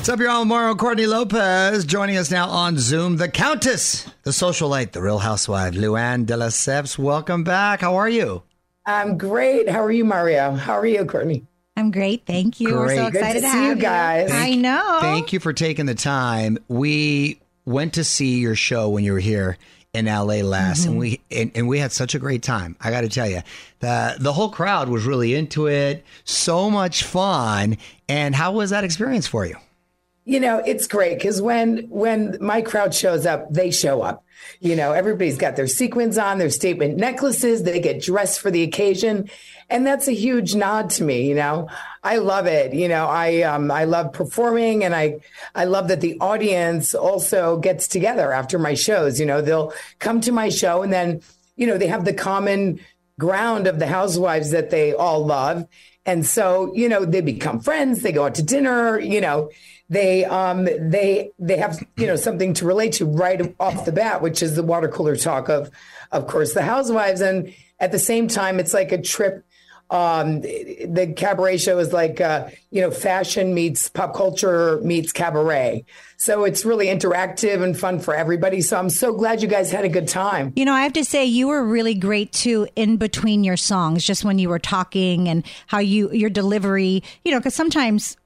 What's up, y'all? Mario Courtney Lopez joining us now on Zoom. The Countess, the socialite, the real housewife, Luann de Lesseps. Welcome back. How are you? I'm great. How are you, Mario? How are you, Courtney? I'm great. Thank you. We're so Great. Good excited to to, see have you guys. I know. Thank you for taking the time. We went to see your show when you were here in LA last, and mm-hmm. we and, and we had such a great time. I got to tell you, the the whole crowd was really into it. So much fun. And how was that experience for you? You know, it's great because when when my crowd shows up, they show up. You know, everybody's got their sequins on, their statement necklaces, they get dressed for the occasion. And that's a huge nod to me, you know. I love it. You know, I um I love performing and I I love that the audience also gets together after my shows. You know, they'll come to my show and then, you know, they have the common ground of the housewives that they all love. And so, you know, they become friends, they go out to dinner, you know, they um they they have, you know, something to relate to right off the bat, which is the water cooler talk of of course the housewives. And at the same time it's like a trip um the cabaret show is like uh you know fashion meets pop culture meets cabaret so it's really interactive and fun for everybody so i'm so glad you guys had a good time You know, I have to say you were really great too in between your songs, just when you were talking and how you your delivery. You know, because sometimes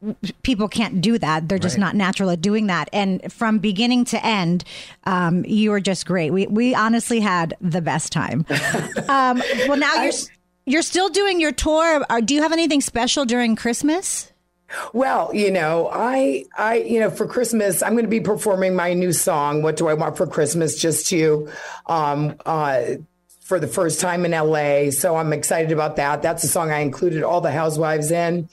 people can't do that; they're just not natural at doing that. And from beginning to end, um, you were just great. We we honestly had the best time. um, well, now you're you're still doing your tour. Are, do you have anything special during Christmas? Well, you know, I, I, you know, for Christmas, I'm going to be performing my new song. What do I want for Christmas? Just you, um, uh, for the first time in LA. So I'm excited about that. That's a song I included all the housewives in.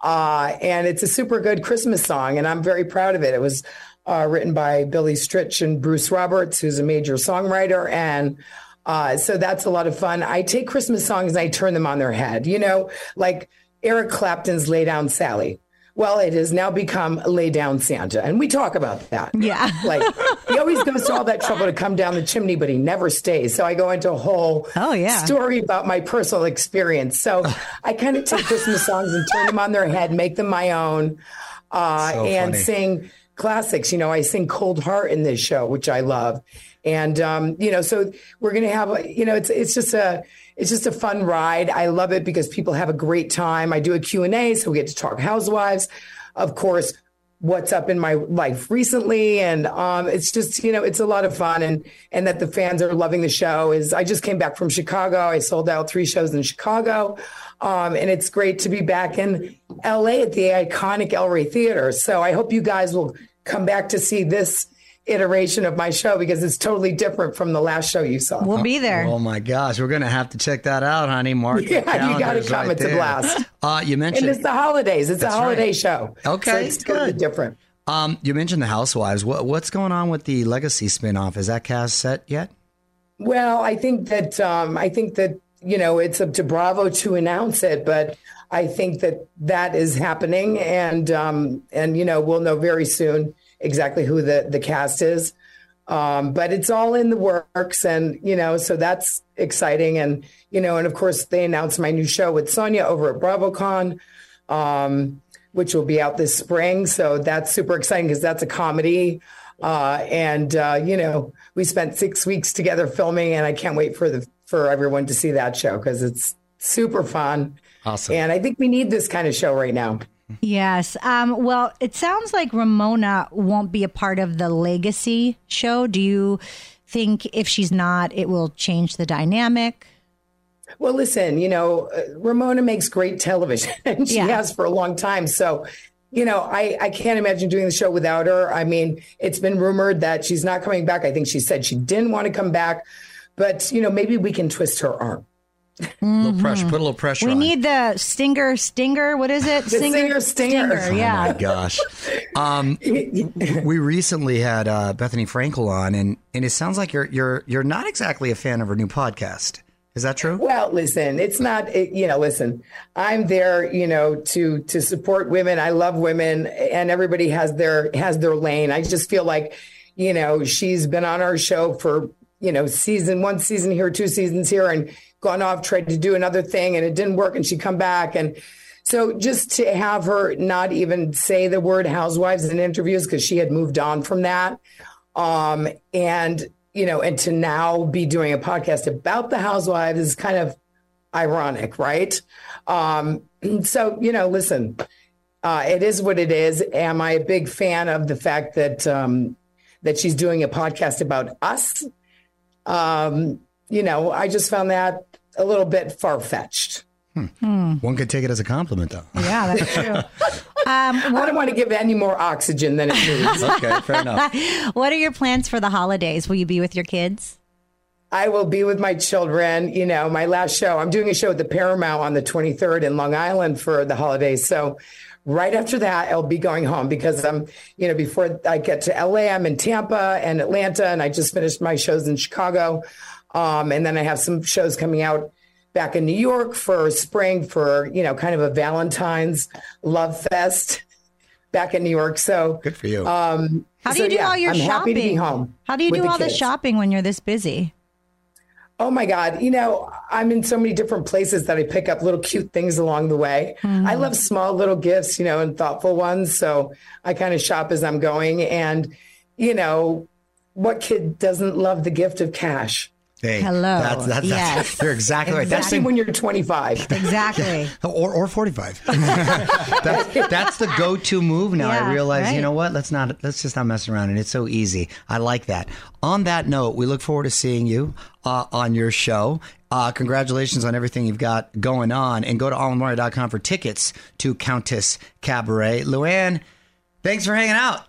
Uh, and it's a super good Christmas song. And I'm very proud of it. It was uh, written by Billy Stritch and Bruce Roberts, who's a major songwriter. And uh, so that's a lot of fun. I take Christmas songs and I turn them on their head, you know, like Eric Clapton's Lay Down Sally. Well, it has now become Lay Down Santa. And we talk about that. Yeah. Like he always goes to all that trouble to come down the chimney, but he never stays. So I go into a whole Oh, yeah. story about my personal experience. So I kind of take Christmas songs and turn them on their head, make them my own, uh, So and funny. sing classics. You know, I sing Cold Heart in this show, which I love. And um, you know, so we're gonna have, you know, it's it's just a it's just a fun ride. I love it because people have a great time. I do a Q and A, so we get to talk housewives. Of course, what's up in my life recently and um, it's just you know it's a lot of fun and and that the fans are loving the show is i just came back from chicago i sold out three shows in chicago um, and it's great to be back in la at the iconic el rey theater so i hope you guys will come back to see this iteration of my show because it's totally different from the last show you saw We'll be there. Oh my gosh, we're gonna have to check that out, honey. Mark, Yeah, you gotta come. right It's a blast. Uh, you and mentioned it's the holidays it's a holiday right. show Okay, so it's gonna be good. different um, you mentioned the Housewives. What, what's going on with the Legacy spinoff? Is that cast set yet? Well, I think that um, I think that you know it's up to Bravo to announce it, but I think that that is happening, and um, and you know we'll know very soon exactly who the the cast is. Um, but it's all in the works, and you know, so that's exciting, and you know, and of course they announced my new show with Sonja over at BravoCon, um, which will be out this spring. So that's super exciting because that's a comedy. Uh, and uh, you know, we spent six weeks together filming, and I can't wait for the for everyone to see that show because it's super fun. Awesome. And I think we need this kind of show right now. Yes. Um, well, it sounds like Ramona won't be a part of the legacy show. Do you think if she's not, it will change the dynamic? Well, listen, you know, uh, Ramona makes great television, and she Yeah. has for a long time. So, you know, I, I can't imagine doing the show without her. I mean, it's been rumored that she's not coming back. I think she said she didn't want to come back, but, you know, maybe we can twist her arm. A little pressure. Put a little pressure. Mm-hmm. We on. need the stinger, stinger. What is it? The singer, stinger. Oh yeah. my gosh. Um, we recently had uh, Bethenny Frankel on, and, and it sounds like you're you're you're not exactly a fan of her new podcast. Is that true? Well, listen, it's not, it, you know, listen, I'm there, you know, to, to support women. I love women and everybody has their, has their lane. I just feel like, you know, she's been on our show for, you know, season one season here, two seasons here and gone off, tried to do another thing and it didn't work and she come back. And so just to have her not even say the word housewives in interviews because she had moved on from that. Um, and, you know, and to now be doing a podcast about the housewives is kind of ironic, right? Um, so, you know, listen, uh, it is what it is. Am I a big fan of the fact that um, that she's doing a podcast about us? Um, you know, I just found that a little bit far fetched. One could take it as a compliment, though. Yeah, that's true. um, I don't want to give any more oxygen than it needs. okay, fair enough. what are your plans for the holidays? Will you be with your kids? I will be with my children. You know, my last show, I'm doing a show at the Paramount on the 23rd in Long Island for the holidays. So right after that, I'll be going home because I'm, you know, before I get to LA, I'm in Tampa and Atlanta, and I just finished my shows in Chicago. Um, and then I have some shows coming out back in New York for spring for, you know, kind of a Valentine's love fest back in New York. So Good for you. um, How do so, you do yeah, all your I'm shopping? happy to be home. How do you do all the kids. shopping when you're this busy? Oh my God. You know, I'm in so many different places that I pick up little cute things along the way. I hmm. love small little gifts, you know, and thoughtful ones. So I kind of shop as I'm going. And, you know, what kid doesn't love the gift of cash? Hey, Hello. That's, that's, Yes. that's, you're exactly right. That's Especially the, when you're 25. Exactly. or, or 45. that's, that's the go-to move now. Yeah, I realize, you know what? Let's not, let's just not mess around. And it's so easy. I like that. On that note, we look forward to seeing you uh, on your show. Uh, congratulations on everything you've got going on. And go to allmario.com for tickets to Countess Cabaret. Luann, thanks for hanging out.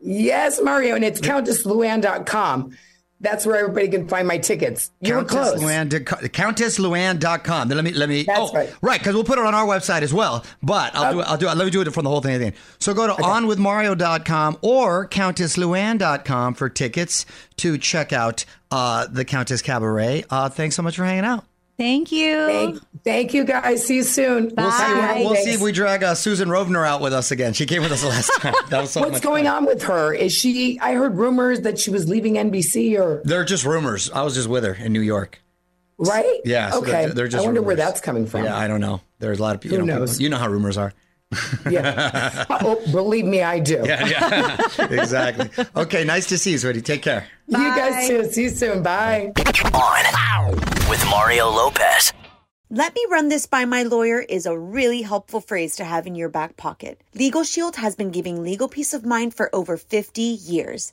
yes, Mario. And it's countessluann.com. That's where everybody can find my tickets. You were Countess close. Luann, CountessLuann.com. Then let me let me. That's oh, right. right, because we'll put it on our website as well. But I'll do it. I'll do it. Let me do it from the whole thing again. So go to onwithmario.com or CountessLuann.com for tickets to check out uh, the Countess Cabaret. Uh, thanks so much for hanging out. Thank you. Thank, thank you, guys. See you soon. We'll see. Bye. We'll, we'll see if we drag uh, Susan Rovner out with us again. She came with us last time. That was so What's much going fun. on with her? Is she? I heard rumors that she was leaving NBC or They're just rumors. I was just with her in New York. right? Yeah. so okay. They're, they're just I wonder where that's coming from. Yeah, I don't know. There's a lot of people. Who know, knows? people- you know how rumors are. Yeah. oh, believe me, I do. Yeah, exactly. Okay, nice to see you, sweetie. Take care. You guys too. See you soon. Bye. On with Mario Lopez. Let me run this by my lawyer is a really helpful phrase to have in your back pocket. Legal Shield has been giving legal peace of mind for over 50 years.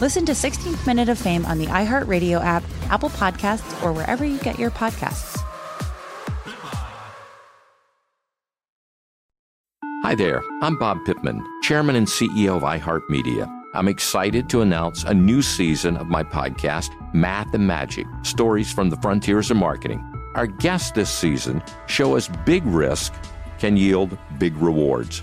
Listen to 16th Minute of Fame on the iHeartRadio app, Apple Podcasts, or wherever you get your podcasts. Hi there, I'm Bob Pittman, Chairman and CEO of iHeartMedia. I'm excited to announce a new season of my podcast, Math and Magic Stories from the Frontiers of Marketing. Our guests this season show us big risk can yield big rewards